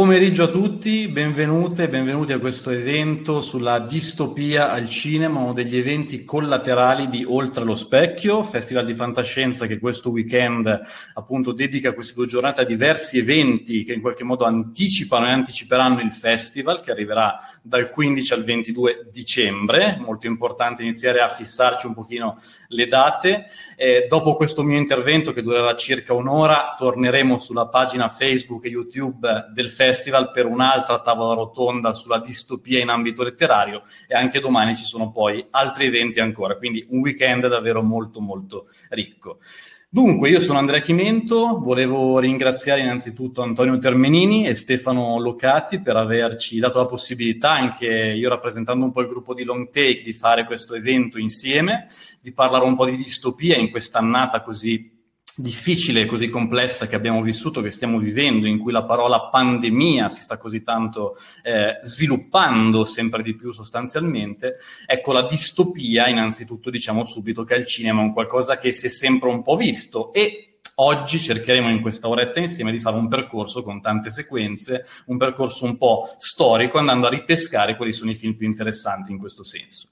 Pomeriggio a tutti, benvenute e benvenuti a questo evento sulla distopia al cinema, uno degli eventi collaterali di Oltre lo Specchio, festival di fantascienza che questo weekend appunto dedica queste due giornate a diversi eventi che in qualche modo anticipano e anticiperanno il festival che arriverà dal 15 al 22 dicembre, molto importante iniziare a fissarci un pochino le date. Eh, dopo questo mio intervento che durerà circa un'ora torneremo sulla pagina Facebook e YouTube del festival per un'altra tavola rotonda sulla distopia in ambito letterario e anche domani ci sono poi altri eventi ancora, quindi un weekend davvero molto molto ricco. Dunque, io sono Andrea Chimento, volevo ringraziare innanzitutto Antonio Termenini e Stefano Locati per averci dato la possibilità, anche io rappresentando un po' il gruppo di Long Take, di fare questo evento insieme, di parlare un po' di distopia in quest'annata così difficile e così complessa che abbiamo vissuto, che stiamo vivendo, in cui la parola pandemia si sta così tanto eh, sviluppando sempre di più sostanzialmente, ecco la distopia innanzitutto diciamo subito che al cinema è un qualcosa che si è sempre un po' visto e Oggi cercheremo in questa oretta insieme di fare un percorso con tante sequenze, un percorso un po' storico, andando a ripescare quali sono i film più interessanti in questo senso.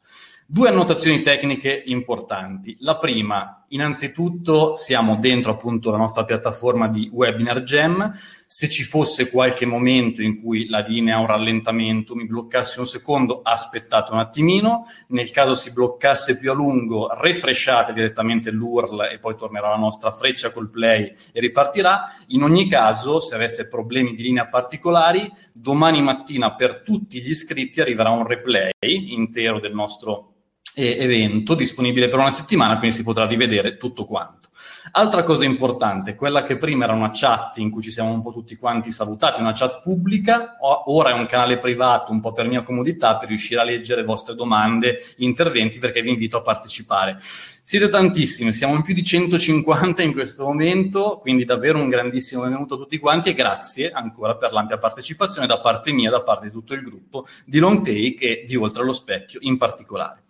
Due annotazioni tecniche importanti. La prima, innanzitutto siamo dentro appunto la nostra piattaforma di Webinar Gem. Se ci fosse qualche momento in cui la linea ha un rallentamento, mi bloccasse un secondo, aspettate un attimino. Nel caso si bloccasse più a lungo, refresciate direttamente l'URL e poi tornerà la nostra freccia col play e ripartirà. In ogni caso, se avesse problemi di linea particolari, domani mattina per tutti gli iscritti arriverà un replay intero del nostro evento disponibile per una settimana, quindi si potrà rivedere tutto quanto. Altra cosa importante, quella che prima era una chat in cui ci siamo un po' tutti quanti salutati, una chat pubblica, ora è un canale privato un po' per mia comodità per riuscire a leggere vostre domande, interventi perché vi invito a partecipare. Siete tantissimi, siamo in più di 150 in questo momento, quindi davvero un grandissimo benvenuto a tutti quanti e grazie ancora per l'ampia partecipazione da parte mia, da parte di tutto il gruppo di Long Take e di Oltre allo Specchio in particolare.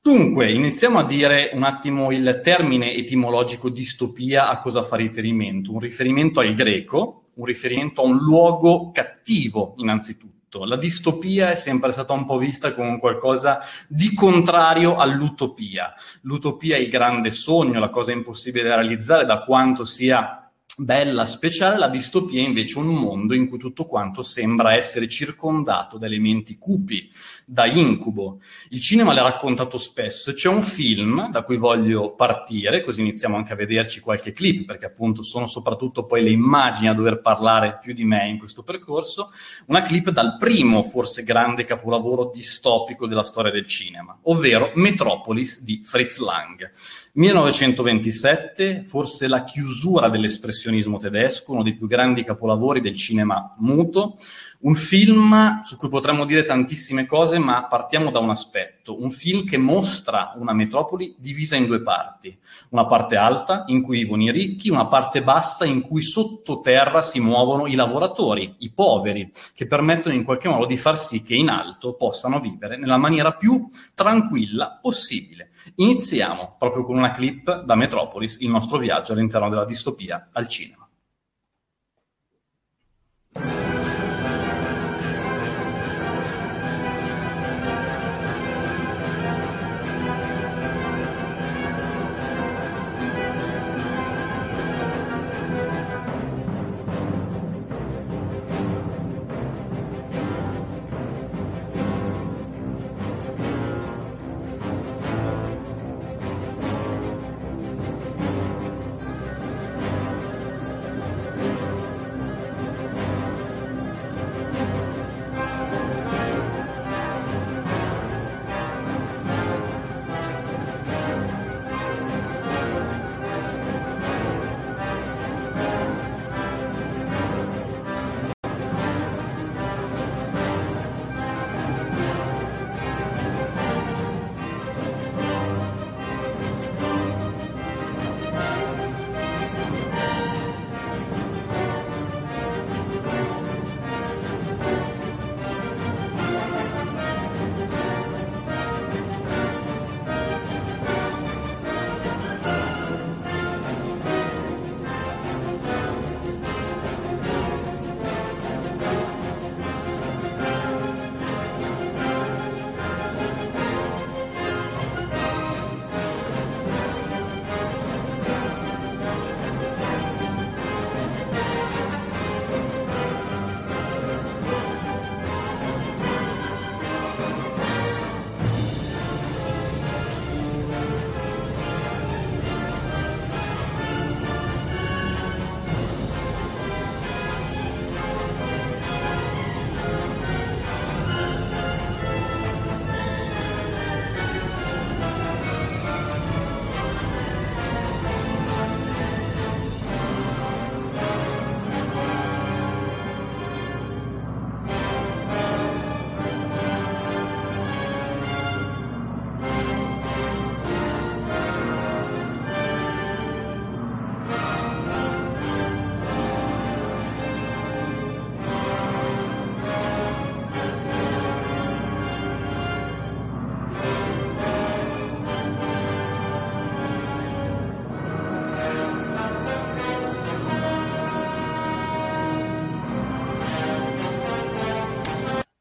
Dunque, iniziamo a dire un attimo il termine etimologico distopia a cosa fa riferimento. Un riferimento al greco, un riferimento a un luogo cattivo, innanzitutto. La distopia è sempre stata un po' vista come qualcosa di contrario all'utopia. L'utopia è il grande sogno, la cosa impossibile da realizzare, da quanto sia bella, speciale, la distopia è invece un mondo in cui tutto quanto sembra essere circondato da elementi cupi, da incubo. Il cinema l'ha raccontato spesso c'è un film da cui voglio partire, così iniziamo anche a vederci qualche clip, perché appunto sono soprattutto poi le immagini a dover parlare più di me in questo percorso, una clip dal primo, forse grande capolavoro distopico della storia del cinema, ovvero Metropolis di Fritz Lang. 1927, forse la chiusura dell'espressionismo tedesco, uno dei più grandi capolavori del cinema muto, un film su cui potremmo dire tantissime cose, ma partiamo da un aspetto, un film che mostra una metropoli divisa in due parti, una parte alta in cui vivono i ricchi, una parte bassa in cui sottoterra si muovono i lavoratori, i poveri, che permettono in qualche modo di far sì che in alto possano vivere nella maniera più tranquilla possibile. Iniziamo proprio con una clip da Metropolis, il nostro viaggio all'interno della distopia al cinema.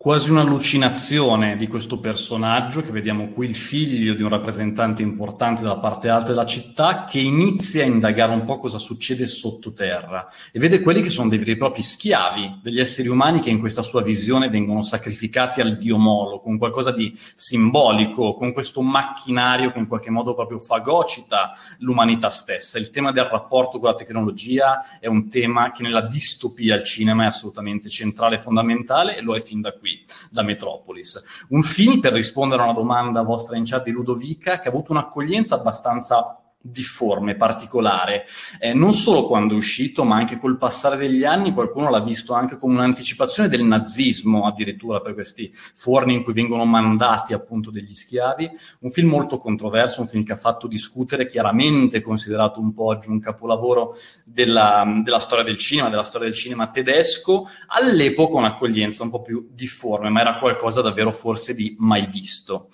Quasi un'allucinazione di questo personaggio, che vediamo qui il figlio di un rappresentante importante della parte alta della città, che inizia a indagare un po' cosa succede sottoterra e vede quelli che sono dei veri e propri schiavi degli esseri umani che in questa sua visione vengono sacrificati al dio Molo, con qualcosa di simbolico, con questo macchinario che in qualche modo proprio fagocita l'umanità stessa. Il tema del rapporto con la tecnologia è un tema che nella distopia al cinema è assolutamente centrale e fondamentale e lo è fin da qui da Metropolis. Un film, per rispondere a una domanda vostra in chat di Ludovica, che ha avuto un'accoglienza abbastanza difforme, particolare, eh, non solo quando è uscito, ma anche col passare degli anni qualcuno l'ha visto anche come un'anticipazione del nazismo, addirittura per questi forni in cui vengono mandati appunto degli schiavi. Un film molto controverso, un film che ha fatto discutere, chiaramente considerato un po' oggi un capolavoro della, della storia del cinema, della storia del cinema tedesco, all'epoca un'accoglienza un po' più difforme, ma era qualcosa davvero forse di mai visto.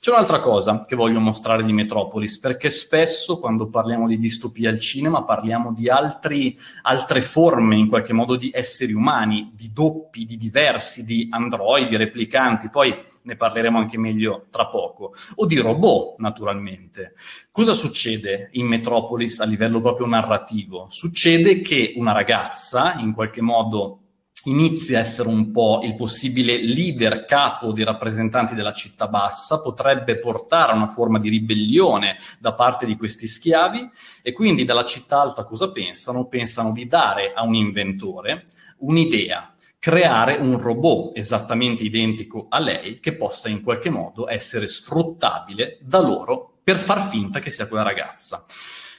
C'è un'altra cosa che voglio mostrare di Metropolis, perché spesso quando parliamo di distopia al cinema parliamo di altri, altre forme in qualche modo di esseri umani, di doppi, di diversi, di androidi, replicanti, poi ne parleremo anche meglio tra poco, o di robot naturalmente. Cosa succede in Metropolis a livello proprio narrativo? Succede che una ragazza in qualche modo inizia a essere un po' il possibile leader capo dei rappresentanti della città bassa, potrebbe portare a una forma di ribellione da parte di questi schiavi e quindi dalla città alta cosa pensano? Pensano di dare a un inventore un'idea, creare un robot esattamente identico a lei che possa in qualche modo essere sfruttabile da loro per far finta che sia quella ragazza.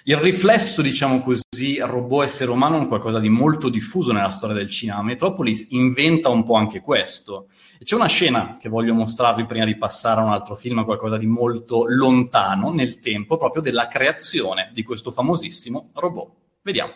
Il riflesso, diciamo così, robot-essere umano è qualcosa di molto diffuso nella storia del cinema. Metropolis inventa un po' anche questo. E c'è una scena che voglio mostrarvi prima di passare a un altro film, qualcosa di molto lontano nel tempo, proprio della creazione di questo famosissimo robot. Vediamo.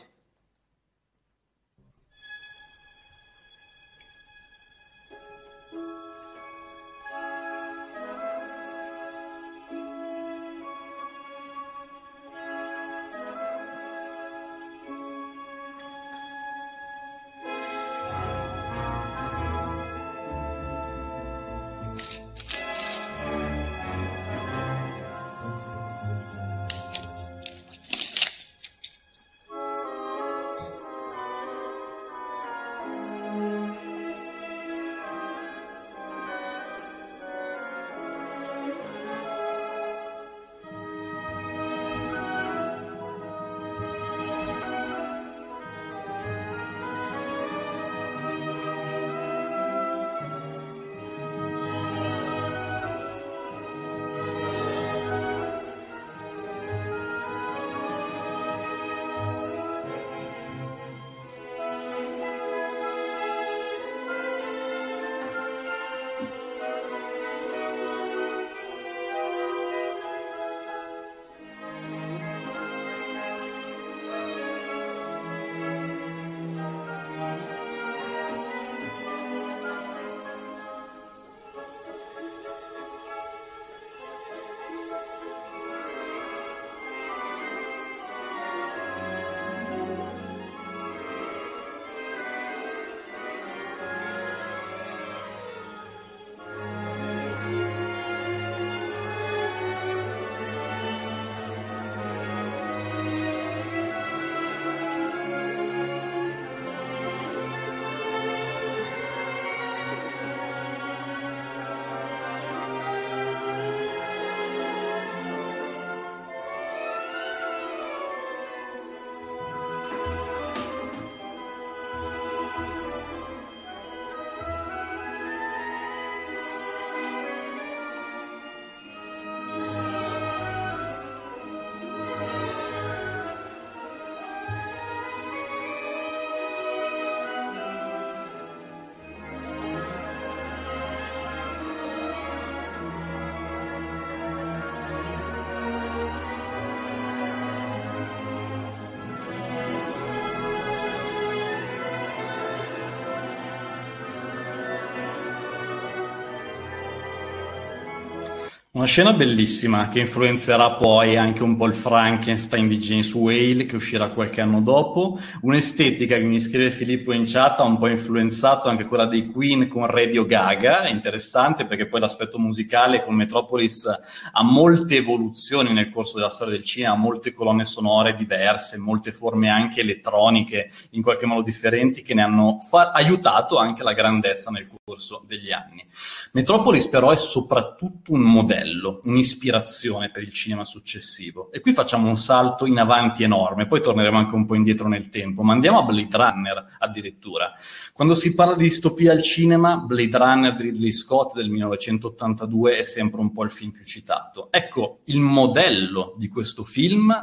Una scena bellissima che influenzerà poi anche un po' il Frankenstein di James Whale che uscirà qualche anno dopo, un'estetica che mi scrive Filippo in chat ha un po' influenzato anche quella dei Queen con Radio Gaga, è interessante perché poi l'aspetto musicale con Metropolis ha molte evoluzioni nel corso della storia del cinema, molte colonne sonore diverse, molte forme anche elettroniche in qualche modo differenti che ne hanno fa- aiutato anche la grandezza nel corso degli anni. Metropolis però è soprattutto un modello modello, un'ispirazione per il cinema successivo. E qui facciamo un salto in avanti enorme, poi torneremo anche un po' indietro nel tempo, ma andiamo a Blade Runner addirittura. Quando si parla di distopia al cinema, Blade Runner di Ridley Scott del 1982 è sempre un po' il film più citato. Ecco, il modello di questo film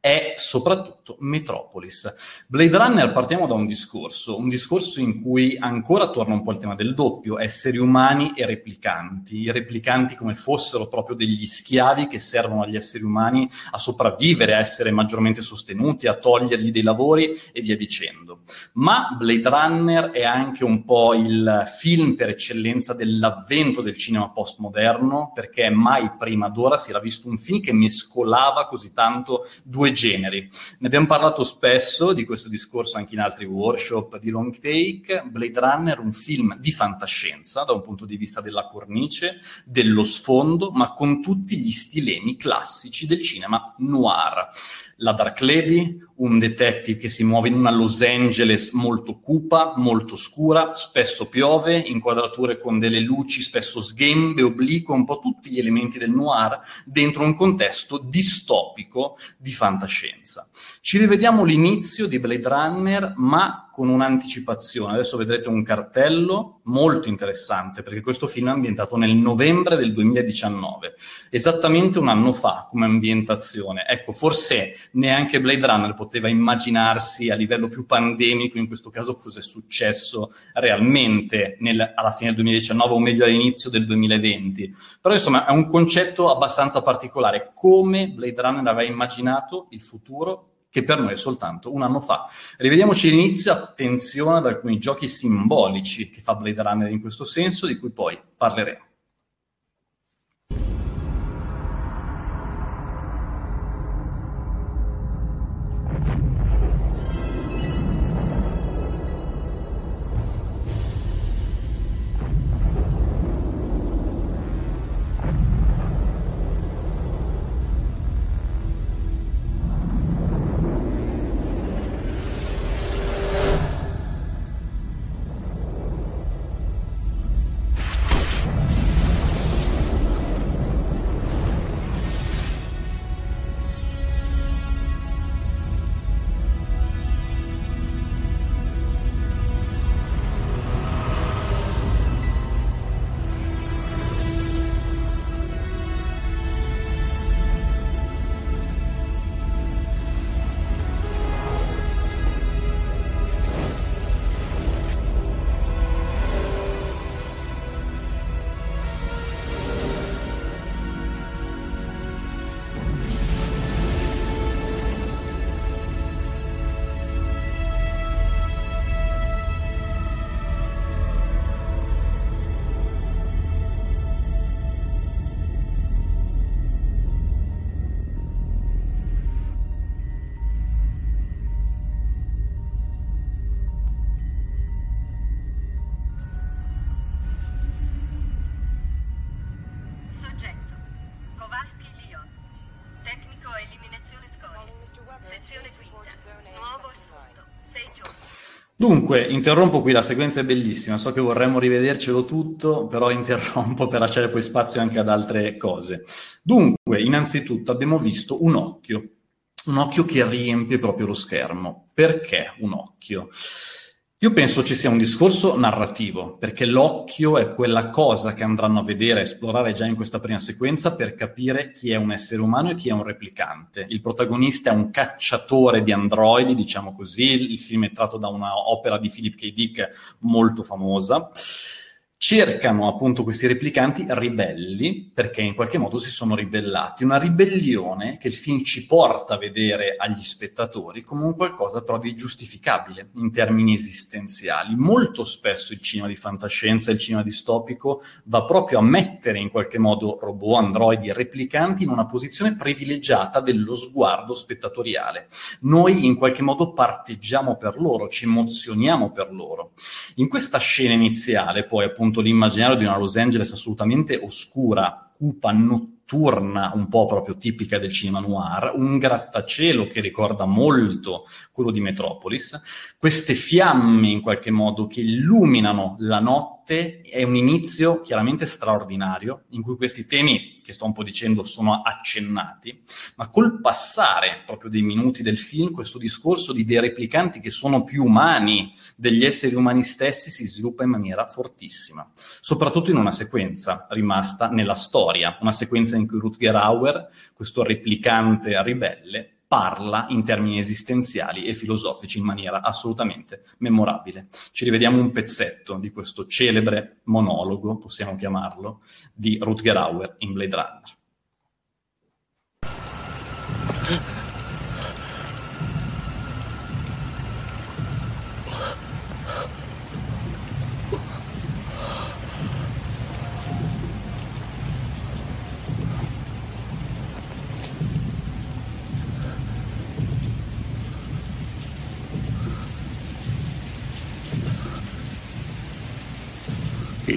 è soprattutto Metropolis. Blade Runner partiamo da un discorso, un discorso in cui ancora torna un po' il tema del doppio, esseri umani e replicanti, i replicanti come fossero proprio degli schiavi che servono agli esseri umani a sopravvivere, a essere maggiormente sostenuti, a togliergli dei lavori e via dicendo. Ma Blade Runner è anche un po' il film per eccellenza dell'avvento del cinema postmoderno, perché mai prima d'ora si era visto un film che mescolava così tanto due due generi. Ne abbiamo parlato spesso di questo discorso anche in altri workshop di long take. Blade Runner, un film di fantascienza da un punto di vista della cornice, dello sfondo, ma con tutti gli stilemi classici del cinema noir. La Dark Lady, un detective che si muove in una Los Angeles molto cupa, molto scura, spesso piove, inquadrature con delle luci spesso sghembe, oblique, un po' tutti gli elementi del noir dentro un contesto distopico di fantascienza. Ci rivediamo l'inizio di Blade Runner, ma con un'anticipazione. Adesso vedrete un cartello molto interessante perché questo film è ambientato nel novembre del 2019, esattamente un anno fa come ambientazione. Ecco, forse neanche Blade Runner poteva immaginarsi a livello più pandemico in questo caso cosa è successo realmente nel, alla fine del 2019 o meglio all'inizio del 2020. Però insomma è un concetto abbastanza particolare, come Blade Runner aveva immaginato il futuro che per noi è soltanto un anno fa. Rivediamoci l'inizio, attenzione ad alcuni giochi simbolici che fa Blade Runner in questo senso, di cui poi parleremo. Dunque, interrompo qui, la sequenza è bellissima, so che vorremmo rivedercelo tutto, però interrompo per lasciare poi spazio anche ad altre cose. Dunque, innanzitutto abbiamo visto un occhio, un occhio che riempie proprio lo schermo. Perché un occhio? Io penso ci sia un discorso narrativo, perché l'occhio è quella cosa che andranno a vedere, a esplorare già in questa prima sequenza per capire chi è un essere umano e chi è un replicante. Il protagonista è un cacciatore di androidi, diciamo così, il film è tratto da una opera di Philip K. Dick molto famosa cercano appunto questi replicanti ribelli perché in qualche modo si sono ribellati. Una ribellione che il film ci porta a vedere agli spettatori come un qualcosa però di giustificabile in termini esistenziali. Molto spesso il cinema di fantascienza, il cinema distopico va proprio a mettere in qualche modo robot, androidi, replicanti in una posizione privilegiata dello sguardo spettatoriale. Noi in qualche modo parteggiamo per loro, ci emozioniamo per loro. In questa scena iniziale poi appunto appunto l'immaginario di una Los Angeles assolutamente oscura, cupa, notturna, un po' proprio tipica del cinema noir, un grattacielo che ricorda molto quello di Metropolis, queste fiamme in qualche modo che illuminano la notte è un inizio chiaramente straordinario, in cui questi temi, che sto un po' dicendo, sono accennati, ma col passare proprio dei minuti del film, questo discorso di dei replicanti che sono più umani degli esseri umani stessi si sviluppa in maniera fortissima, soprattutto in una sequenza rimasta nella storia, una sequenza in cui Rutger Hauer, questo replicante ribelle, parla in termini esistenziali e filosofici in maniera assolutamente memorabile. Ci rivediamo un pezzetto di questo celebre monologo, possiamo chiamarlo, di Rutger Hauer in Blade Runner.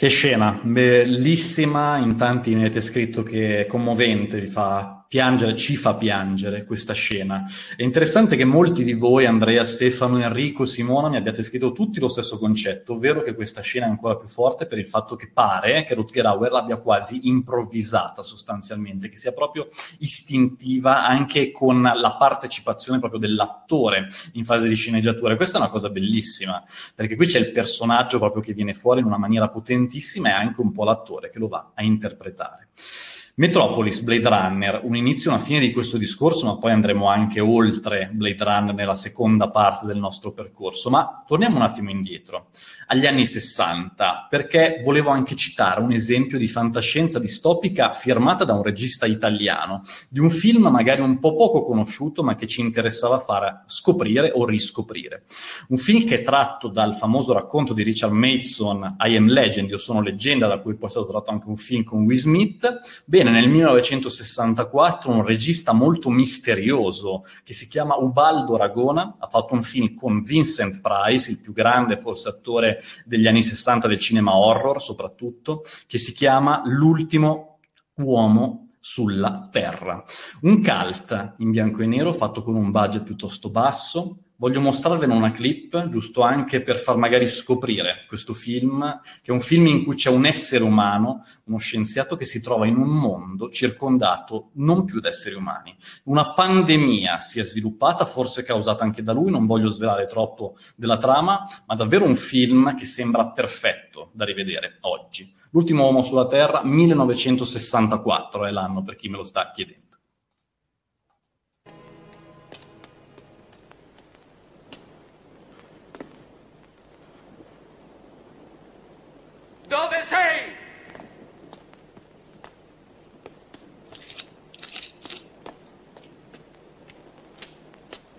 Che scena, bellissima, in tanti mi avete scritto che è commovente, vi fa piangere, ci fa piangere questa scena. È interessante che molti di voi, Andrea, Stefano, Enrico, Simona, mi abbiate scritto tutti lo stesso concetto, ovvero che questa scena è ancora più forte per il fatto che pare che Rutger Hauer l'abbia quasi improvvisata sostanzialmente, che sia proprio istintiva anche con la partecipazione proprio dell'attore in fase di sceneggiatura. Questa è una cosa bellissima, perché qui c'è il personaggio proprio che viene fuori in una maniera potentissima e anche un po' l'attore che lo va a interpretare. Metropolis, Blade Runner, un inizio e una fine di questo discorso, ma poi andremo anche oltre Blade Runner nella seconda parte del nostro percorso. Ma torniamo un attimo indietro, agli anni 60, perché volevo anche citare un esempio di fantascienza distopica firmata da un regista italiano, di un film magari un po' poco conosciuto, ma che ci interessava fare scoprire o riscoprire. Un film che è tratto dal famoso racconto di Richard Mason, I Am Legend, Io sono leggenda, da cui poi è stato tratto anche un film con Will Smith. Bene, nel 1964 un regista molto misterioso che si chiama Ubaldo Ragona, ha fatto un film con Vincent Price, il più grande forse attore degli anni 60 del cinema horror soprattutto, che si chiama L'ultimo uomo sulla Terra. Un cult in bianco e nero fatto con un budget piuttosto basso, voglio mostrarvene una clip, giusto anche per far magari scoprire questo film, che è un film in cui c'è un essere umano, uno scienziato che si trova in un mondo circondato non più da esseri umani. Una pandemia si è sviluppata, forse causata anche da lui, non voglio svelare troppo della trama, ma davvero un film che sembra perfetto da rivedere oggi. L'ultimo uomo sulla Terra, 1964 è l'anno per chi me lo sta chiedendo.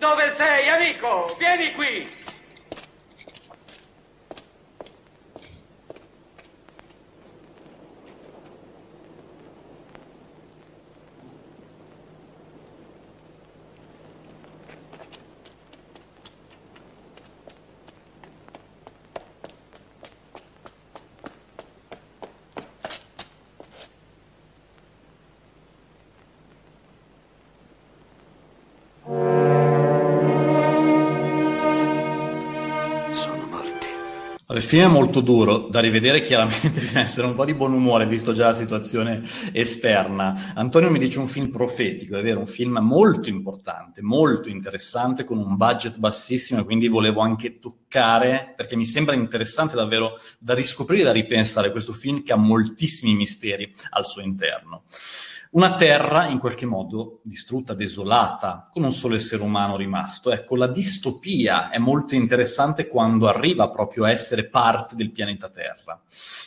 Dove sei, amico? Vieni qui! Il film è molto duro, da rivedere chiaramente bisogna essere un po' di buon umore, visto già la situazione esterna. Antonio mi dice un film profetico, è vero, un film molto importante, molto interessante, con un budget bassissimo, quindi volevo anche toccare perché mi sembra interessante davvero da riscoprire da ripensare questo film che ha moltissimi misteri al suo interno. Una terra in qualche modo distrutta, desolata, con un solo essere umano rimasto. Ecco, la distopia è molto interessante quando arriva proprio a essere parte del pianeta Terra.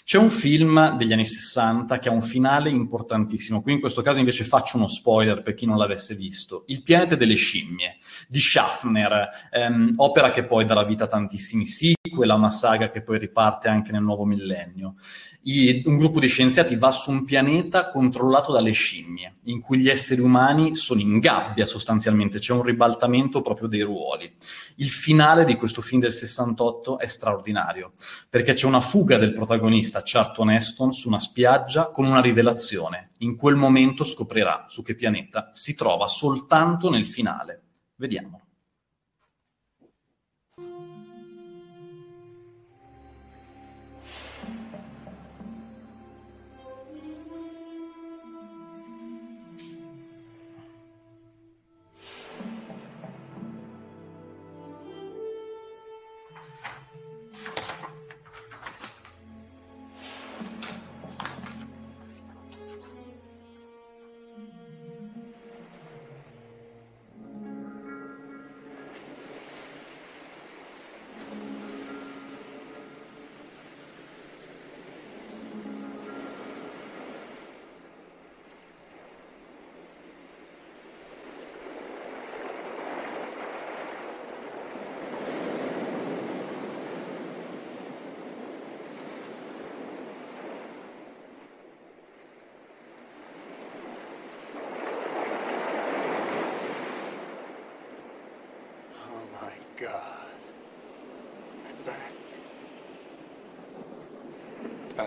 C'è un film degli anni 60 che ha un finale importantissimo, qui in questo caso invece faccio uno spoiler per chi non l'avesse visto. Il pianeta delle scimmie di Schaffner, ehm, opera che poi darà vita a tantissimi sequel, a una saga che poi riparte anche nel nuovo millennio i, un gruppo di scienziati va su un pianeta controllato dalle scimmie, in cui gli esseri umani sono in gabbia sostanzialmente, c'è un ribaltamento proprio dei ruoli. Il finale di questo film del 68 è straordinario, perché c'è una fuga del protagonista Charlton Heston su una spiaggia con una rivelazione. In quel momento scoprirà su che pianeta si trova soltanto nel finale.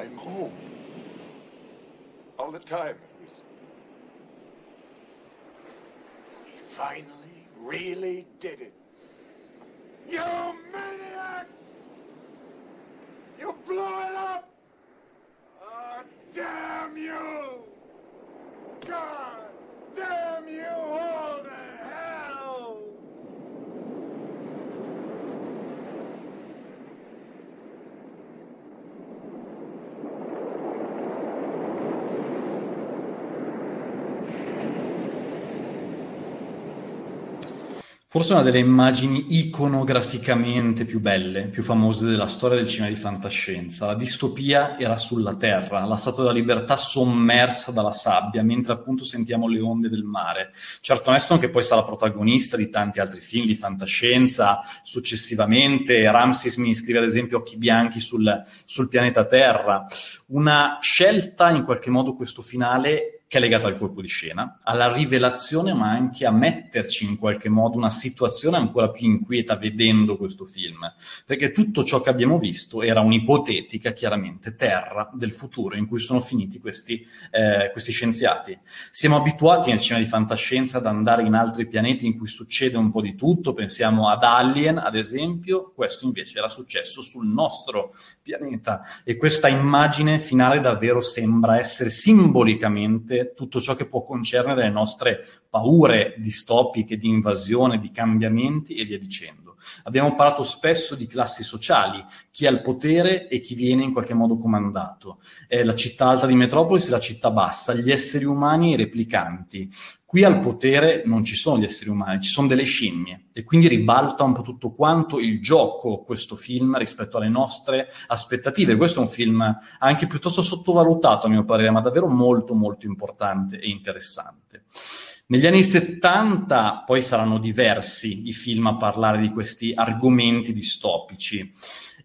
Vediamo. time. We finally, really did it. Forse una delle immagini iconograficamente più belle, più famose della storia del cinema di fantascienza. La distopia era sulla Terra, la Statua della Libertà sommersa dalla sabbia, mentre appunto sentiamo le onde del mare. Certo Neston che poi sarà protagonista di tanti altri film di fantascienza successivamente. Ramses mi scrive ad esempio Occhi bianchi sul, sul pianeta Terra. Una scelta in qualche modo questo finale che è legata al colpo di scena, alla rivelazione, ma anche a metterci in qualche modo una situazione ancora più inquieta vedendo questo film. Perché tutto ciò che abbiamo visto era un'ipotetica, chiaramente, terra del futuro in cui sono finiti questi, eh, questi scienziati. Siamo abituati nel cinema di fantascienza ad andare in altri pianeti in cui succede un po' di tutto, pensiamo ad Alien, ad esempio, questo invece era successo sul nostro pianeta. E questa immagine finale davvero sembra essere simbolicamente tutto ciò che può concernere le nostre paure distopiche, di invasione, di cambiamenti e via dicendo. Abbiamo parlato spesso di classi sociali, chi ha il potere e chi viene in qualche modo comandato. È la città alta di Metropolis e la città bassa, gli esseri umani e i replicanti. Qui al potere non ci sono gli esseri umani, ci sono delle scimmie e quindi ribalta un po' tutto quanto il gioco questo film rispetto alle nostre aspettative. Questo è un film anche piuttosto sottovalutato a mio parere, ma davvero molto molto importante e interessante. Negli anni 70 poi saranno diversi i film a parlare di questi argomenti distopici.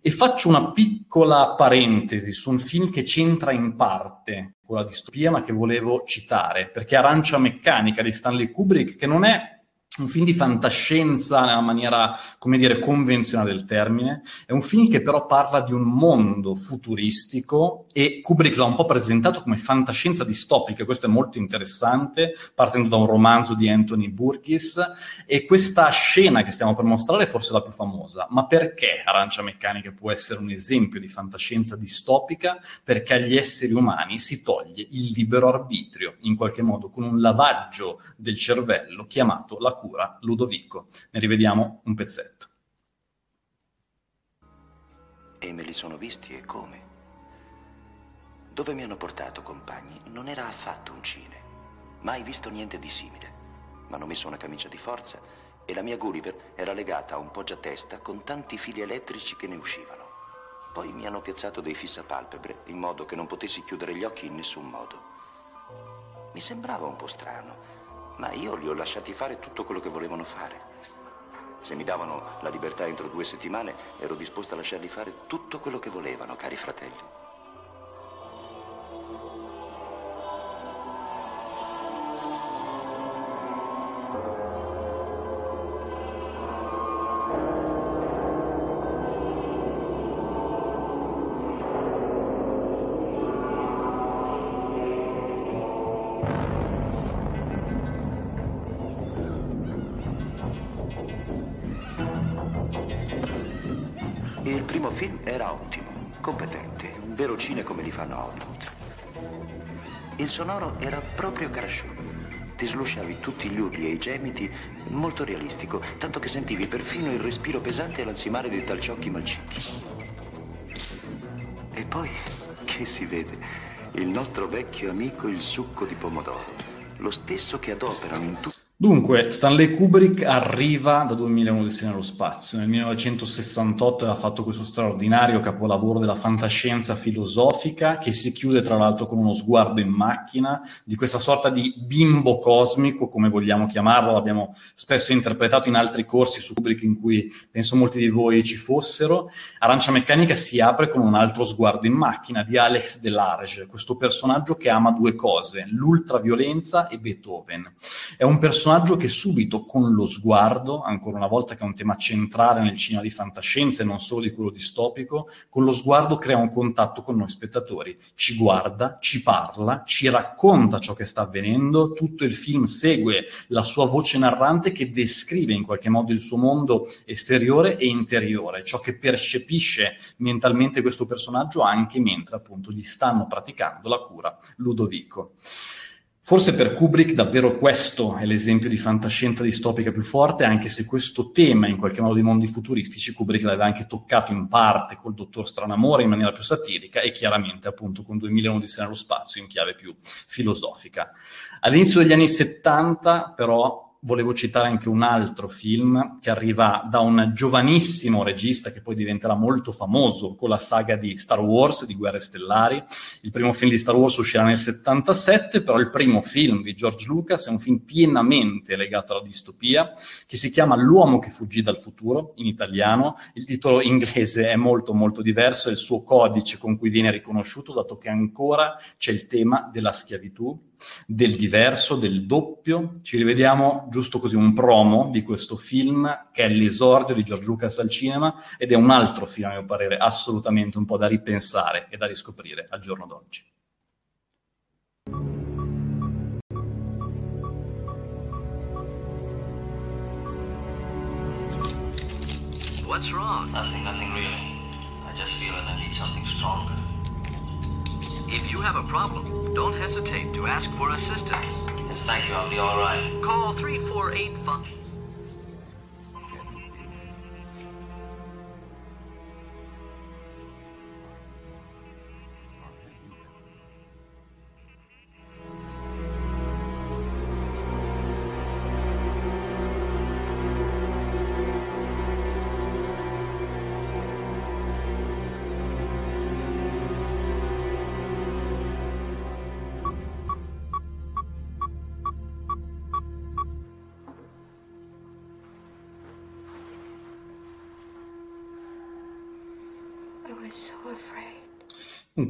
E faccio una piccola parentesi su un film che c'entra in parte con la distopia, ma che volevo citare, perché Arancia Meccanica di Stanley Kubrick, che non è un film di fantascienza nella maniera, come dire, convenzionale del termine. È un film che però parla di un mondo futuristico e Kubrick l'ha un po' presentato come fantascienza distopica. Questo è molto interessante, partendo da un romanzo di Anthony Burgess. E questa scena che stiamo per mostrare è forse la più famosa. Ma perché Arancia Meccanica può essere un esempio di fantascienza distopica? Perché agli esseri umani si toglie il libero arbitrio, in qualche modo, con un lavaggio del cervello chiamato la cura Ludovico. Ne rivediamo un pezzetto. E me li sono visti e come. Dove mi hanno portato, compagni, non era affatto un cine. Mai visto niente di simile. Mi hanno messo una camicia di forza e la mia Gulliver era legata a un poggiatesta con tanti fili elettrici che ne uscivano. Poi mi hanno piazzato dei fissapalpebre in modo che non potessi chiudere gli occhi in nessun modo. Mi sembrava un po' strano, ma io li ho lasciati fare tutto quello che volevano fare. Se mi davano la libertà entro due settimane, ero disposto a lasciarli fare tutto quello che volevano, cari fratelli. Film era ottimo, competente, un vero cine come li fanno a Hollywood. Il sonoro era proprio cresciuto. Ti slusciavi tutti gli urli e i gemiti, molto realistico, tanto che sentivi perfino il respiro pesante all'ansimare dei talciocchi malcicchi. E poi, che si vede? Il nostro vecchio amico il succo di pomodoro, lo stesso che adoperano in tutti Dunque, Stanley Kubrick arriva da 2001 Odissea nello spazio. Nel 1968 aveva fatto questo straordinario capolavoro della fantascienza filosofica che si chiude tra l'altro con uno sguardo in macchina di questa sorta di bimbo cosmico, come vogliamo chiamarlo. L'abbiamo spesso interpretato in altri corsi su Kubrick in cui penso molti di voi ci fossero. Arancia Meccanica si apre con un altro sguardo in macchina di Alex Delarge, questo personaggio che ama due cose, l'ultraviolenza e Beethoven. È un personaggio personaggio che subito con lo sguardo, ancora una volta che è un tema centrale nel cinema di fantascienza e non solo di quello distopico, con lo sguardo crea un contatto con noi spettatori, ci guarda, ci parla, ci racconta ciò che sta avvenendo, tutto il film segue la sua voce narrante che descrive in qualche modo il suo mondo esteriore e interiore, ciò che percepisce mentalmente questo personaggio anche mentre appunto gli stanno praticando la cura Ludovico. Forse per Kubrick davvero questo è l'esempio di fantascienza distopica più forte, anche se questo tema in qualche modo di mondi futuristici Kubrick l'aveva anche toccato in parte col Dottor Stranamore in maniera più satirica e chiaramente appunto con 2001 di nello spazio in chiave più filosofica. All'inizio degli anni 70 però volevo citare anche un altro film che arriva da un giovanissimo regista che poi diventerà molto famoso con la saga di Star Wars, di Guerre Stellari. Il primo film di Star Wars uscirà nel 77, però il primo film di George Lucas è un film pienamente legato alla distopia che si chiama L'uomo che fuggì dal futuro in italiano. Il titolo inglese è molto molto diverso, è il suo codice con cui viene riconosciuto, dato che ancora c'è il tema della schiavitù del diverso, del doppio. Ci rivediamo giusto così un promo di questo film che è l'esordio di George Lucas al cinema ed è un altro film, a mio parere, assolutamente un po' da ripensare e da riscoprire al giorno d'oggi. What's wrong? Nothing, nothing really. I just feel that I need something stronger. If you have a problem, don't hesitate to ask for assistance. Yes, thank you. I'll be all right. Call 348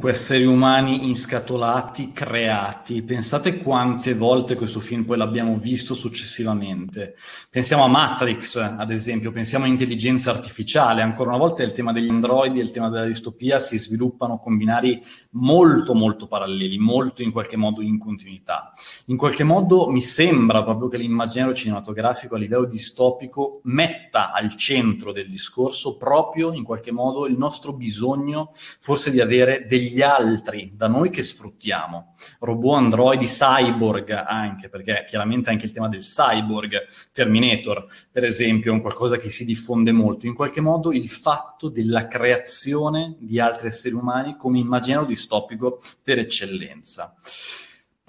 Comunque esseri umani inscatolati, creati. Pensate quante volte questo film poi l'abbiamo visto successivamente. Pensiamo a Matrix, ad esempio, pensiamo a intelligenza artificiale. Ancora una volta il tema degli androidi e il tema della distopia si sviluppano con binari molto molto paralleli, molto in qualche modo in continuità. In qualche modo mi sembra proprio che l'immaginario cinematografico a livello distopico metta al centro del discorso proprio in qualche modo il nostro bisogno forse di avere degli degli altri da noi che sfruttiamo. Robot, androidi, cyborg anche, perché chiaramente anche il tema del cyborg, Terminator, per esempio, è un qualcosa che si diffonde molto. In qualche modo il fatto della creazione di altri esseri umani come immaginario distopico per eccellenza.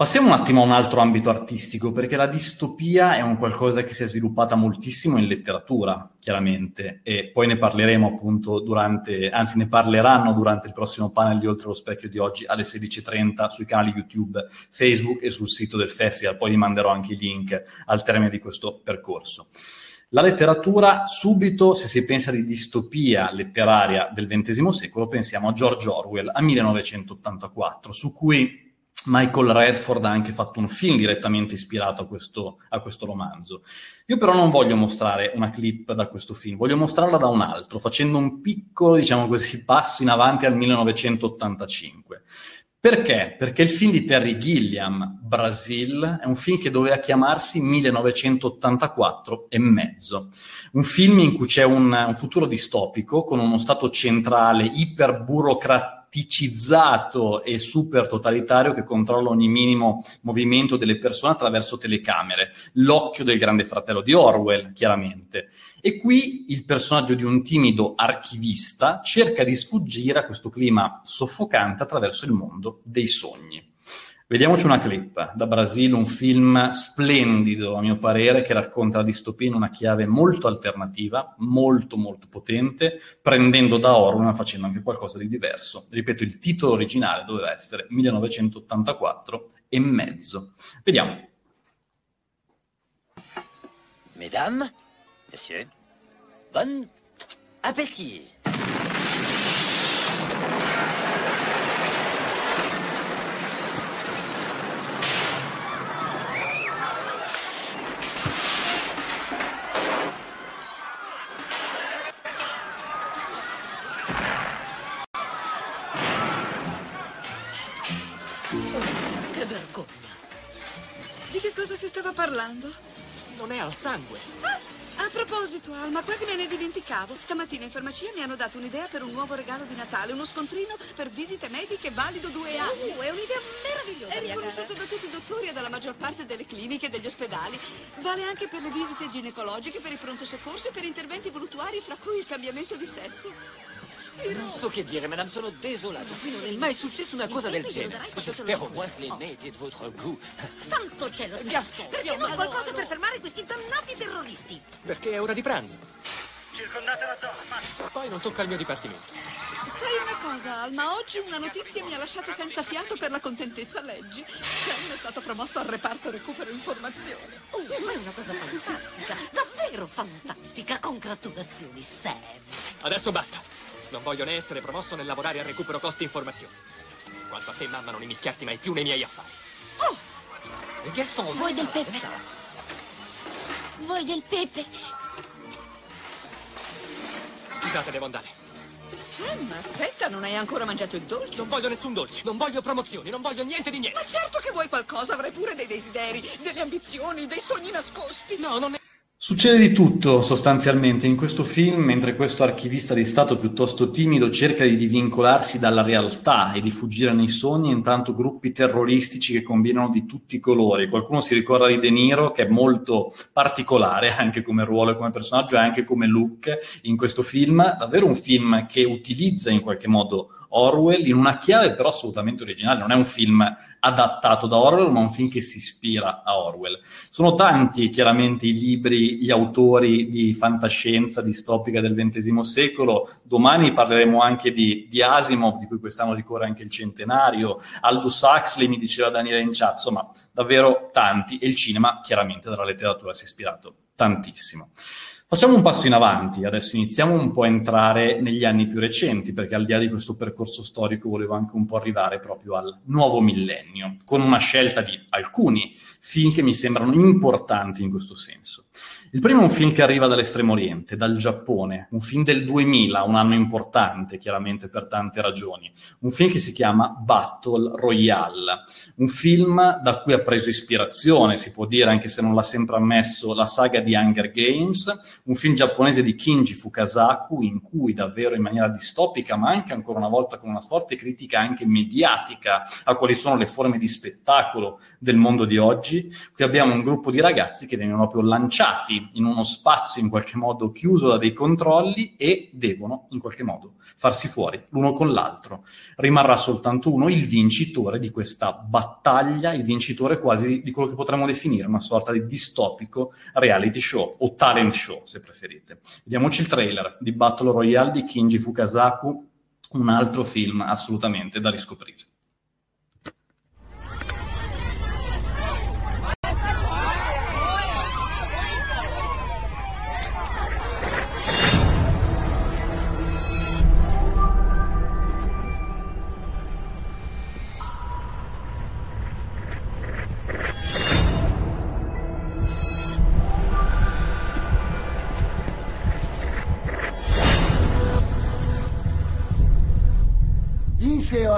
Passiamo un attimo a un altro ambito artistico, perché la distopia è un qualcosa che si è sviluppata moltissimo in letteratura, chiaramente, e poi ne parleremo appunto durante, anzi ne parleranno durante il prossimo panel di Oltre lo Specchio di oggi alle 16.30 sui canali YouTube, Facebook e sul sito del festival, poi vi manderò anche i link al termine di questo percorso. La letteratura, subito, se si pensa di distopia letteraria del XX secolo, pensiamo a George Orwell, a 1984, su cui Michael Redford ha anche fatto un film direttamente ispirato a questo, a questo, romanzo. Io però non voglio mostrare una clip da questo film, voglio mostrarla da un altro, facendo un piccolo, diciamo così, passo in avanti al 1985. Perché? Perché il film di Terry Gilliam, Brasil, è un film che doveva chiamarsi 1984 e mezzo. Un film in cui c'è un, un futuro distopico con uno stato centrale iperburocratico ticizzato e super totalitario che controlla ogni minimo movimento delle persone attraverso telecamere. L'occhio del grande fratello di Orwell, chiaramente. E qui il personaggio di un timido archivista cerca di sfuggire a questo clima soffocante attraverso il mondo dei sogni. Vediamoci una clip da Brasile, un film splendido a mio parere che racconta la distopia in una chiave molto alternativa, molto molto potente, prendendo da Orwell ma facendo anche qualcosa di diverso. Ripeto, il titolo originale doveva essere 1984 e mezzo. Vediamo. Mesdames, messieurs, bon appétit. Parlando? Non è al sangue. Ah, a proposito, Alma, quasi me ne dimenticavo. Stamattina in farmacia mi hanno dato un'idea per un nuovo regalo di Natale, uno scontrino per visite mediche valido due anni. Uh, è un'idea meravigliosa. È riconosciuto da tutti i dottori e dalla maggior parte delle cliniche e degli ospedali. Vale anche per le visite ginecologiche, per i pronto soccorso e per interventi voluttuari, fra cui il cambiamento di sesso. Non so che dire, madame, sono desolato. Qui non è mai successo una cosa del genere. Les nez étaient de votre goût. Santo cielo, Gaston, perché non qualcosa per fermare questi dannati terroristi? Perché è ora di pranzo. Circondate la zona, Poi non tocca il mio dipartimento. Sai una cosa, Alma? Oggi una notizia mi ha lasciato senza fiato per la contentezza. Leggi. Sam è stato promosso al reparto recupero informazioni. Uh, ma è una cosa fantastica. Davvero fantastica. Congratulazioni, Sam. Adesso basta. Non voglio né essere promosso né lavorare a recupero costi informazioni. Quanto a te, mamma, non immischiarti mai più nei miei affari. Oh! Gaston, vuoi del pepe? Vuoi del pepe? Scusate, devo andare. Sam, aspetta, non hai ancora mangiato il dolce? Non voglio nessun dolce, non voglio promozioni, non voglio niente di niente. Ma certo che vuoi qualcosa, avrai pure dei desideri, delle ambizioni, dei sogni nascosti. No, non è... Succede di tutto sostanzialmente in questo film, mentre questo archivista di Stato piuttosto timido cerca di divincolarsi dalla realtà e di fuggire nei sogni, intanto gruppi terroristici che combinano di tutti i colori. Qualcuno si ricorda di De Niro, che è molto particolare anche come ruolo e come personaggio e anche come look in questo film. Davvero un film che utilizza in qualche modo Orwell in una chiave però assolutamente originale. Non è un film adattato da Orwell, ma un film che si ispira a Orwell. Sono tanti chiaramente i libri, gli autori di fantascienza distopica del XX secolo. Domani parleremo anche di, di Asimov, di cui quest'anno ricorre anche il centenario. Aldous Huxley, mi diceva Daniele in chat, insomma, davvero tanti. E il cinema, chiaramente, dalla letteratura si è ispirato tantissimo. Facciamo un passo in avanti, adesso iniziamo un po' a entrare negli anni più recenti, perché al di là di questo percorso storico volevo anche un po' arrivare proprio al nuovo millennio, con una scelta di alcuni film che mi sembrano importanti in questo senso. Il primo è un film che arriva dall'estremo oriente, dal Giappone, un film del 2000, un anno importante chiaramente per tante ragioni, un film che si chiama Battle Royale, un film da cui ha preso ispirazione, si può dire anche se non l'ha sempre ammesso, la saga di Hunger Games, un film giapponese di Kinji Fukasaku in cui davvero in maniera distopica, ma anche ancora una volta con una forte critica anche mediatica a quali sono le forme di spettacolo del mondo di oggi, qui abbiamo un gruppo di ragazzi che vengono proprio lanciati in uno spazio in qualche modo chiuso da dei controlli e devono in qualche modo farsi fuori l'uno con l'altro. Rimarrà soltanto uno, il vincitore di questa battaglia, il vincitore quasi di quello che potremmo definire una sorta di distopico reality show o talent show, se preferite. Vediamoci il trailer di Battle Royale di Kinji Fukasaku, un altro film assolutamente da riscoprire.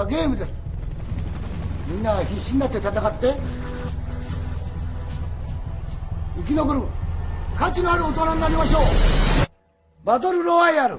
ゲームです。みんな必死になって戦って生き残る価値のある大人になりましょう。バトルロワイヤル。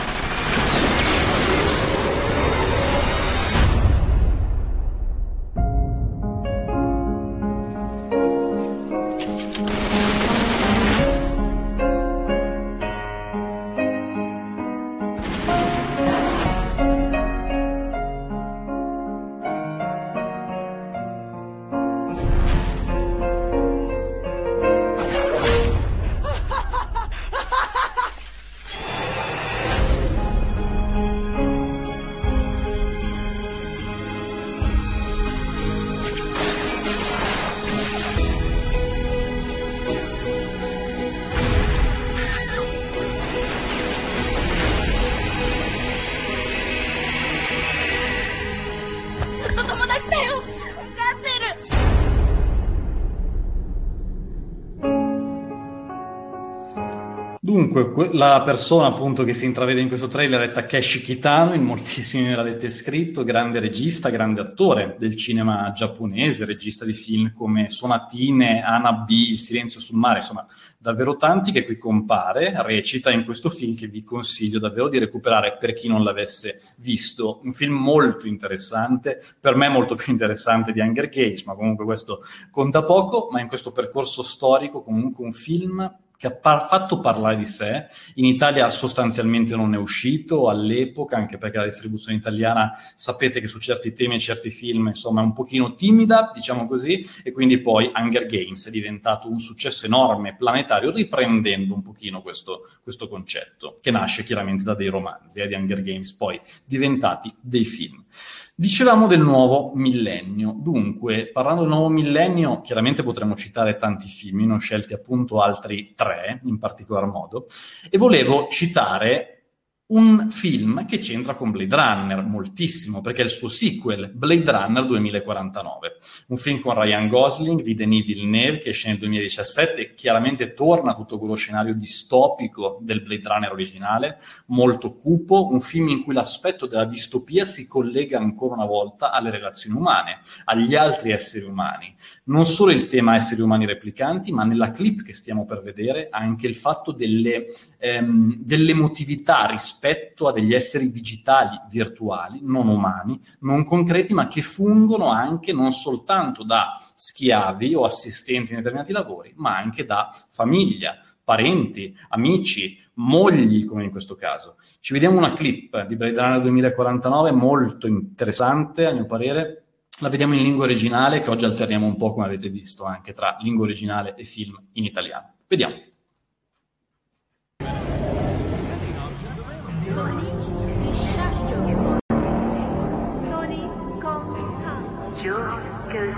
Dunque, la persona appunto che si intravede in questo trailer è Takeshi Kitano, in moltissimi l'avete scritto, grande regista, grande attore del cinema giapponese, regista di film come Sonatine, Ana B, Il silenzio sul mare, insomma, davvero tanti che qui compare, recita in questo film che vi consiglio davvero di recuperare per chi non l'avesse visto. Un film molto interessante, per me molto più interessante di Hunger Games, ma comunque questo conta poco, ma in questo percorso storico comunque un film che ha par- fatto parlare di sé. In Italia sostanzialmente non è uscito all'epoca, anche perché la distribuzione italiana sapete che su certi temi e certi film insomma è un pochino timida, diciamo così, e quindi poi Hunger Games è diventato un successo enorme, planetario, riprendendo un pochino questo, questo concetto, che nasce chiaramente da dei romanzi eh, di Hunger Games, poi diventati dei film. Dicevamo del nuovo millennio, dunque parlando del nuovo millennio chiaramente potremmo citare tanti film, ne ho scelti appunto altri tre in particolar modo. E volevo citare un film che c'entra con Blade Runner moltissimo, perché è il suo sequel, Blade Runner 2049, un film con Ryan Gosling di Denis Villeneuve che esce nel 2017 e chiaramente torna tutto quello scenario distopico del Blade Runner originale, molto cupo, un film in cui l'aspetto della distopia si collega ancora una volta alle relazioni umane, agli altri esseri umani. Non solo il tema esseri umani replicanti, ma nella clip che stiamo per vedere anche il fatto delle, ehm, dell'emotività rispetto rispetto a degli esseri digitali, virtuali, non umani, non concreti, ma che fungono anche non soltanto da schiavi o assistenti in determinati lavori, ma anche da famiglia, parenti, amici, mogli, come in questo caso. Ci vediamo una clip di Blade Runner 2049 molto interessante, a mio parere. La vediamo in lingua originale, che oggi alterniamo un po', come avete visto, anche tra lingua originale e film in italiano. Vediamo.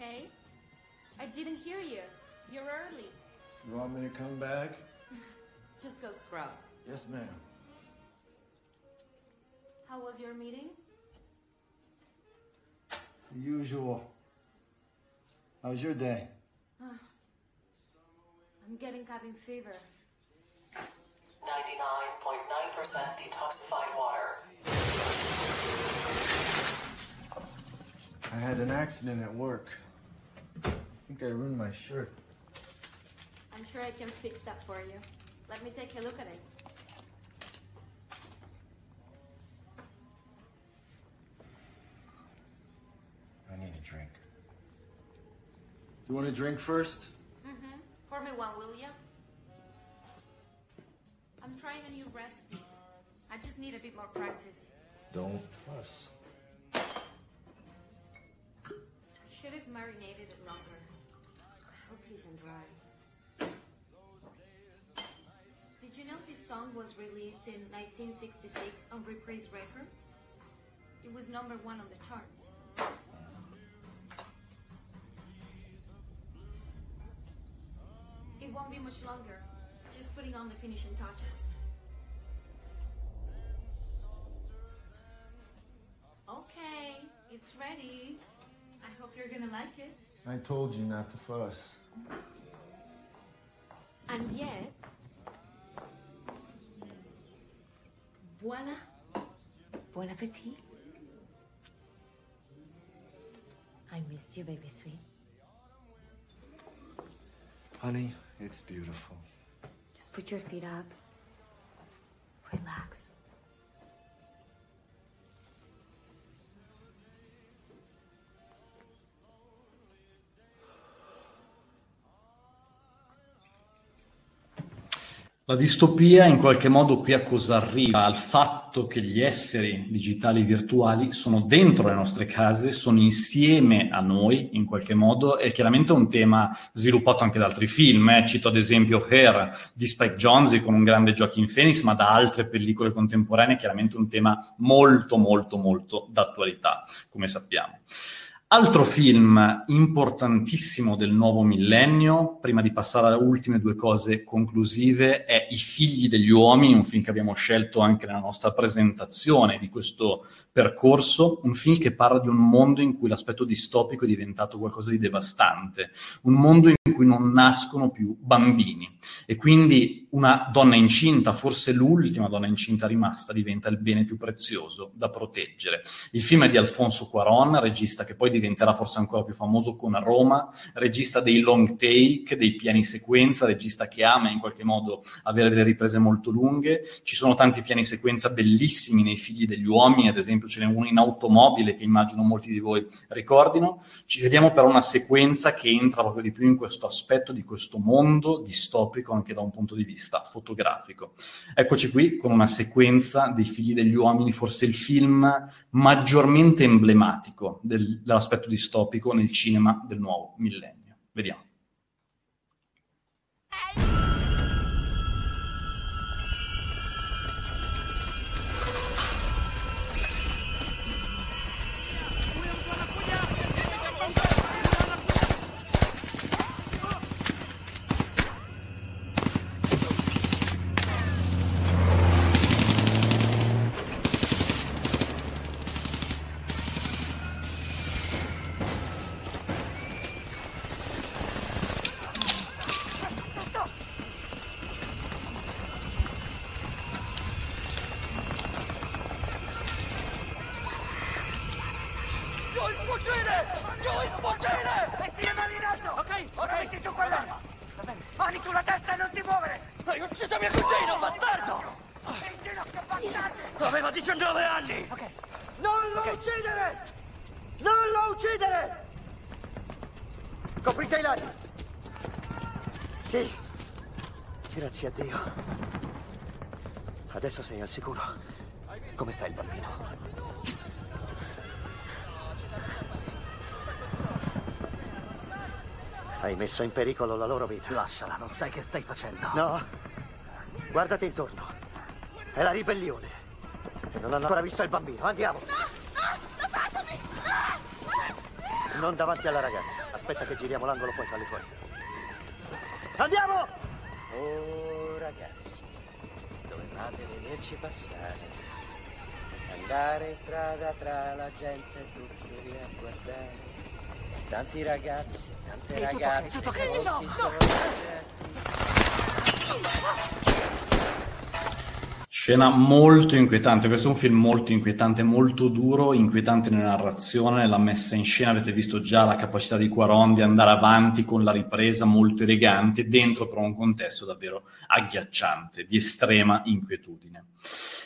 Ma I didn't hear you. You're early. You want me to come back? Just go scrub. Yes, ma'am. How was your meeting? The usual. How's your day? Ah, I'm getting cabin fever. 99.9% detoxified water. I had an accident at work. I think I ruined my shirt. I'm sure I can fix that for you. Let me take a look at it. I need a drink. You want a drink first? Mm-hmm. Pour me one, will you? I'm trying a new recipe. I just need a bit more practice. Don't fuss. I should have marinated it longer. Dry. Did you know this song was released in 1966 on Reprise Records? It was number one on the charts. It won't be much longer. Just putting on the finishing touches. Okay, it's ready. I hope you're gonna like it. I told you not to fuss. And yet, voila. Bon appetit. I missed you, baby sweet. Honey, it's beautiful. Just put your feet up. Relax. La distopia in qualche modo qui a cosa arriva? Al fatto che gli esseri digitali virtuali sono dentro le nostre case, sono insieme a noi in qualche modo, è chiaramente un tema sviluppato anche da altri film. eh. Cito ad esempio Hair di Spike Jonze con un grande Joaquin Phoenix, ma da altre pellicole contemporanee, chiaramente un tema molto molto molto d'attualità, come sappiamo. Altro film importantissimo del nuovo millennio, prima di passare alle ultime due cose conclusive, è I figli degli uomini, un film che abbiamo scelto anche nella nostra presentazione di questo percorso, un film che parla di un mondo in cui l'aspetto distopico è diventato qualcosa di devastante, un mondo in cui non nascono più bambini e quindi una donna incinta, forse l'ultima donna incinta rimasta, diventa il bene più prezioso da proteggere. Il film è di Alfonso Cuaron, regista che poi diventerà forse ancora più famoso con Roma, regista dei long take, dei piani sequenza, regista che ama in qualche modo avere delle riprese molto lunghe. Ci sono tanti piani sequenza bellissimi nei figli degli uomini, ad esempio ce n'è uno in automobile che immagino molti di voi ricordino. Ci vediamo però una sequenza che entra proprio di più in questo aspetto di questo mondo distopico anche da un punto di vista fotografico. Eccoci qui con una sequenza dei figli degli uomini, forse il film maggiormente emblematico del- dell'aspetto distopico nel cinema del nuovo millennio. Vediamo. Al sicuro. Come sta il bambino? Hai messo in pericolo la loro vita. Lasciala, non sai che stai facendo. No. Guardati intorno. È la ribellione. E non hanno ancora visto il bambino. Andiamo. Non davanti alla ragazza. Aspetta che giriamo l'angolo, poi falli fuori. Andiamo! Oh, vederci passare. Andare in strada tra la gente, tutti lì a guardare. Tanti ragazzi, tante Ehi, tutto ok, ragazze, tutto ok. No, no. Scena molto inquietante, questo è un film molto inquietante, molto duro, inquietante nella narrazione, nella messa in scena, avete visto già la capacità di Quaron di andare avanti con la ripresa molto elegante, dentro però un contesto davvero agghiacciante, di estrema inquietudine.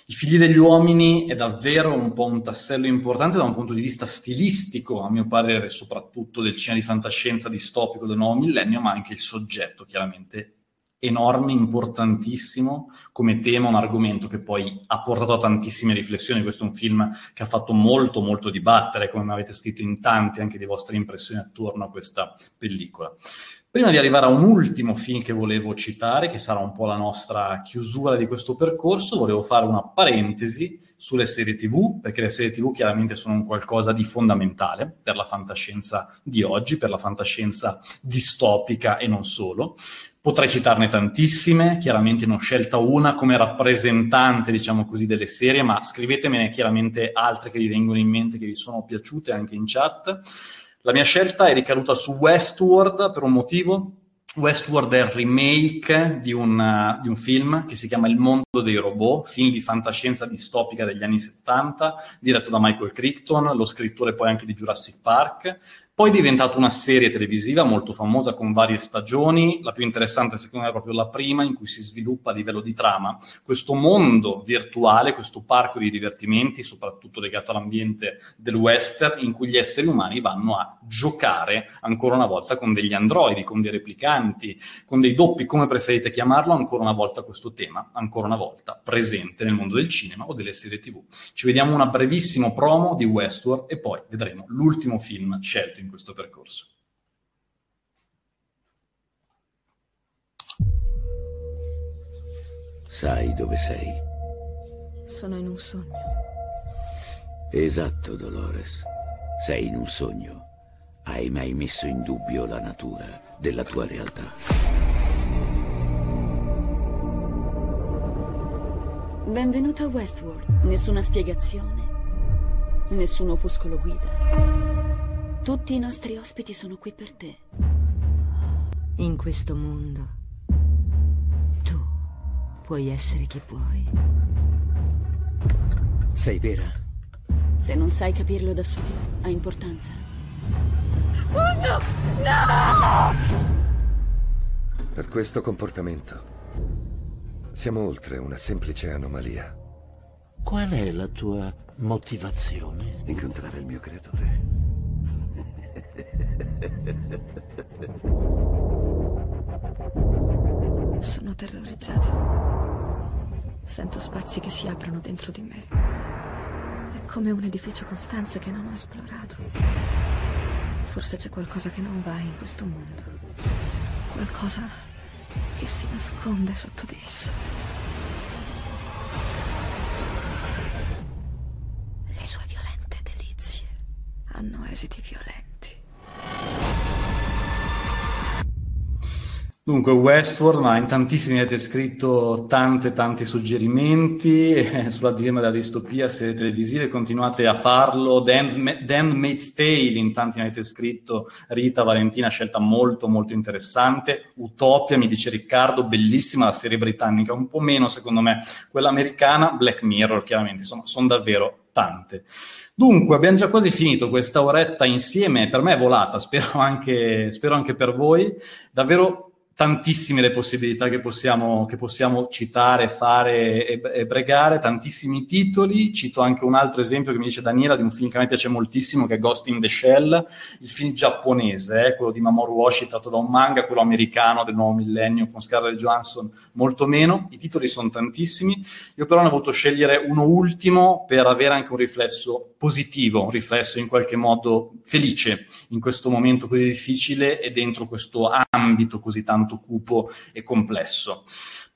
I figli degli uomini è davvero un po' un tassello importante da un punto di vista stilistico, a mio parere, soprattutto del cinema di fantascienza distopico del nuovo millennio, ma anche il soggetto chiaramente enorme, importantissimo come tema, un argomento che poi ha portato a tantissime riflessioni. Questo è un film che ha fatto molto, molto dibattere, come avete scritto in tanti anche di vostre impressioni attorno a questa pellicola. Prima di arrivare a un ultimo film che volevo citare, che sarà un po' la nostra chiusura di questo percorso, volevo fare una parentesi sulle serie TV, perché le serie TV chiaramente sono un qualcosa di fondamentale per la fantascienza di oggi, per la fantascienza distopica e non solo. Potrei citarne tantissime, chiaramente ne ho scelta una come rappresentante, diciamo così, delle serie, ma scrivetemene chiaramente altre che vi vengono in mente, che vi sono piaciute anche in chat. La mia scelta è ricaduta su Westworld per un motivo. Westworld è il remake di un, uh, di un, film che si chiama Il mondo dei robot, film di fantascienza distopica degli anni 70, diretto da Michael Crichton, lo scrittore poi anche di Jurassic Park. Poi è diventata una serie televisiva molto famosa con varie stagioni, la più interessante secondo me è proprio la prima in cui si sviluppa a livello di trama questo mondo virtuale, questo parco di divertimenti, soprattutto legato all'ambiente del western, in cui gli esseri umani vanno a giocare ancora una volta con degli androidi, con dei replicanti, con dei doppi, come preferite chiamarlo, ancora una volta questo tema, ancora una volta presente nel mondo del cinema o delle serie tv. Ci vediamo una brevissimo promo di Westworld e poi vedremo l'ultimo film scelto in questo percorso. Sai dove sei? Sono in un sogno. Esatto, Dolores. Sei in un sogno. Hai mai messo in dubbio la natura della tua realtà? Benvenuto a Westworld. Nessuna spiegazione. Nessun opuscolo guida. Tutti i nostri ospiti sono qui per te. In questo mondo, tu puoi essere chi vuoi. Sei vera? Se non sai capirlo da solo, ha importanza. Oh no! No! Per questo comportamento siamo oltre una semplice anomalia. Qual è la tua motivazione? Incontrare il mio creatore. Sono terrorizzata. Sento spazi che si aprono dentro di me. È come un edificio con stanze che non ho esplorato. Forse c'è qualcosa che non va in questo mondo. Qualcosa che si nasconde sotto di esso. Le sue violente delizie hanno esiti violenti. Dunque, Westworld, ma in tantissimi avete scritto tante, tanti suggerimenti eh, sulla tema della distopia, serie televisive, continuate a farlo. Dan, Dan Maid's Tale, in tanti avete scritto, Rita, Valentina, scelta molto, molto interessante. Utopia, mi dice Riccardo, bellissima la serie britannica, un po' meno secondo me quella americana. Black Mirror, chiaramente, insomma, sono davvero tante. Dunque, abbiamo già quasi finito questa oretta insieme, per me è volata, spero anche, spero anche per voi. Davvero tantissime le possibilità che possiamo, che possiamo citare, fare e, e, bregare, tantissimi titoli. Cito anche un altro esempio che mi dice Daniela di un film che a me piace moltissimo, che è Ghost in the Shell, il film giapponese, eh, quello di Mamoru Oshii tratto da un manga, quello americano del nuovo millennio con Scarlett Johansson, molto meno. I titoli sono tantissimi. Io però ne ho voluto scegliere uno ultimo per avere anche un riflesso positivo, un riflesso in qualche modo felice in questo momento così difficile e dentro questo ambito così tanto cupo e complesso.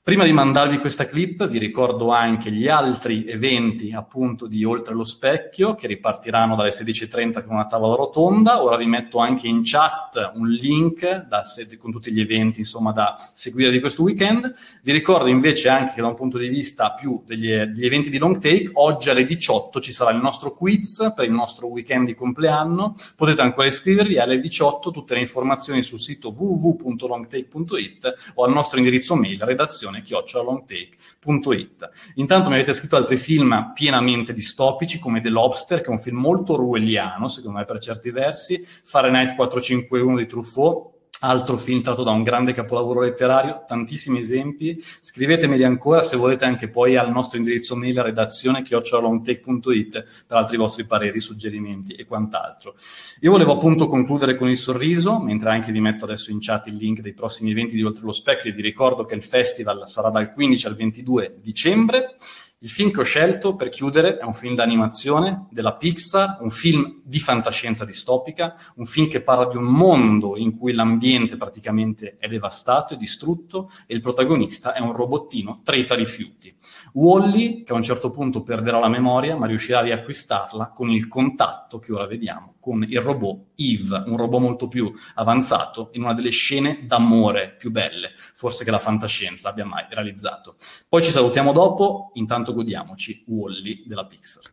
Prima di mandarvi questa clip vi ricordo anche gli altri eventi appunto di Oltre lo Specchio che ripartiranno dalle 16.30 con una tavola rotonda. Ora vi metto anche in chat un link da, con tutti gli eventi insomma da seguire di questo weekend. Vi ricordo invece anche che da un punto di vista più degli, degli eventi di long take, oggi alle 18 ci sarà il nostro quiz per il nostro weekend di compleanno. Potete ancora iscrivervi alle 18 tutte le informazioni sul sito www.longtake.it o al nostro indirizzo mail redazione chiocciolongtake.it. Intanto mi avete scritto altri film pienamente distopici, come The Lobster, che è un film molto ruelliano, secondo me per certi versi, Fahrenheit 451 di Truffaut, altro film tratto da un grande capolavoro letterario, tantissimi esempi. Scrivetemeli ancora se volete anche poi al nostro indirizzo mail redazione chiocciolongtech.it per altri vostri pareri, suggerimenti e quant'altro. Io volevo appunto concludere con il sorriso, mentre anche vi metto adesso in chat il link dei prossimi eventi di Oltre lo Specchio e vi ricordo che il festival sarà dal 15 al 22 dicembre il film che ho scelto per chiudere è un film d'animazione della Pixar, un film di fantascienza distopica, un film che parla di un mondo in cui l'ambiente praticamente è devastato e distrutto e il protagonista è un robottino treta rifiuti. Wally, che a un certo punto perderà la memoria, ma riuscirà a riacquistarla con il contatto che ora vediamo con il robot Eve, un robot molto più avanzato, in una delle scene d'amore più belle, forse che la fantascienza abbia mai realizzato. Poi ci salutiamo dopo, intanto godiamoci Wally della Pixar.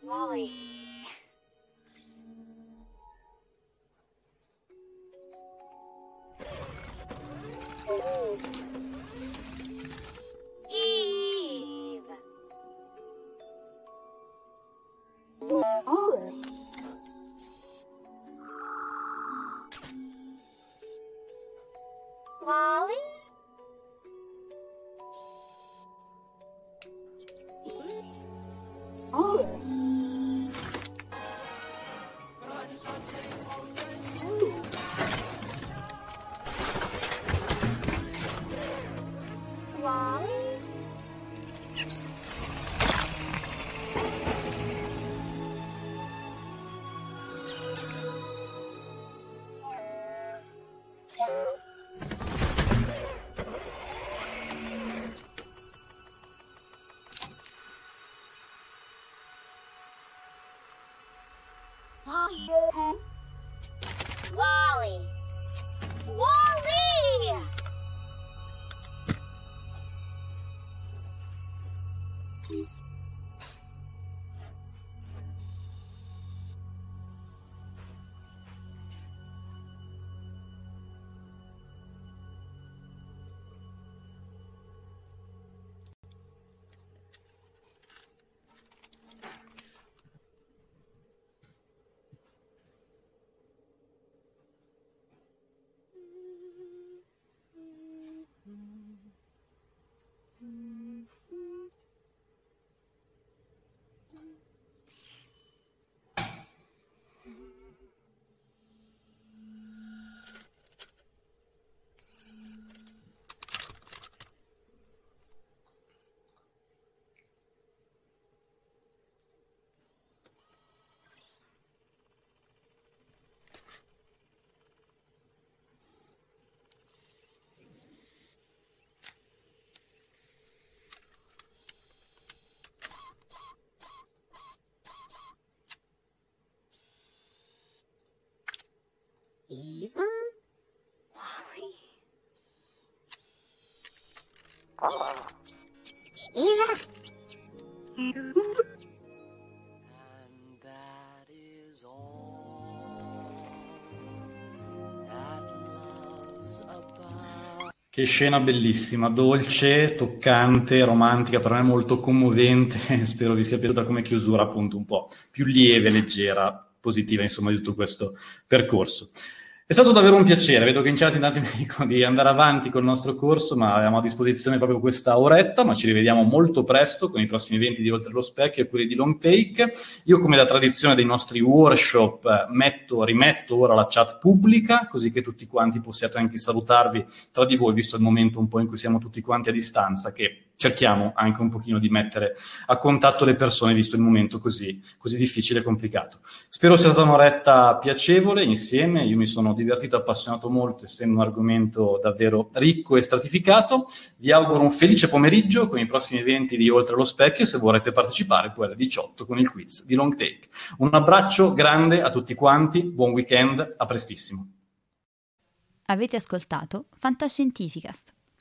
Wally. Eve. Wally? Mm. Che scena bellissima, dolce, toccante, romantica, per me molto commovente. Spero vi sia piaciuta come chiusura, appunto, un po' più lieve, leggera, positiva, insomma, di tutto questo percorso. È stato davvero un piacere, vedo che in chat in tanti mi dicono di andare avanti col nostro corso, ma abbiamo a disposizione proprio questa oretta, ma ci rivediamo molto presto con i prossimi eventi di Oltre lo Specchio e quelli di Long Take. Io, come da tradizione dei nostri workshop, metto, rimetto ora la chat pubblica, così che tutti quanti possiate anche salutarvi tra di voi, visto il momento un po' in cui siamo tutti quanti a distanza, che cerchiamo anche un pochino di mettere a contatto le persone, visto il momento così, così difficile e complicato. Spero sia stata un'oretta piacevole insieme, io mi sono divertito, appassionato molto, essendo un argomento davvero ricco e stratificato. Vi auguro un felice pomeriggio con i prossimi eventi di Oltre lo Specchio, se vorrete partecipare poi alle 18 con il quiz di Long Take. Un abbraccio grande a tutti quanti, buon weekend, a prestissimo. Avete ascoltato Fantascientificast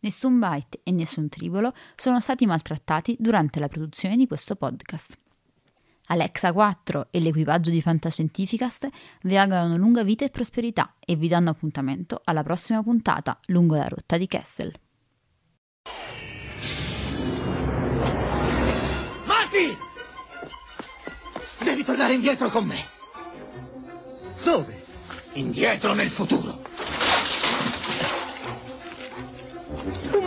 Nessun byte e nessun tribolo sono stati maltrattati durante la produzione di questo podcast. Alexa 4 e l'equipaggio di Fantascientificast vi augurano lunga vita e prosperità e vi danno appuntamento alla prossima puntata lungo la rotta di Kessel. Marty! Devi tornare indietro con me. Dove? Indietro nel futuro.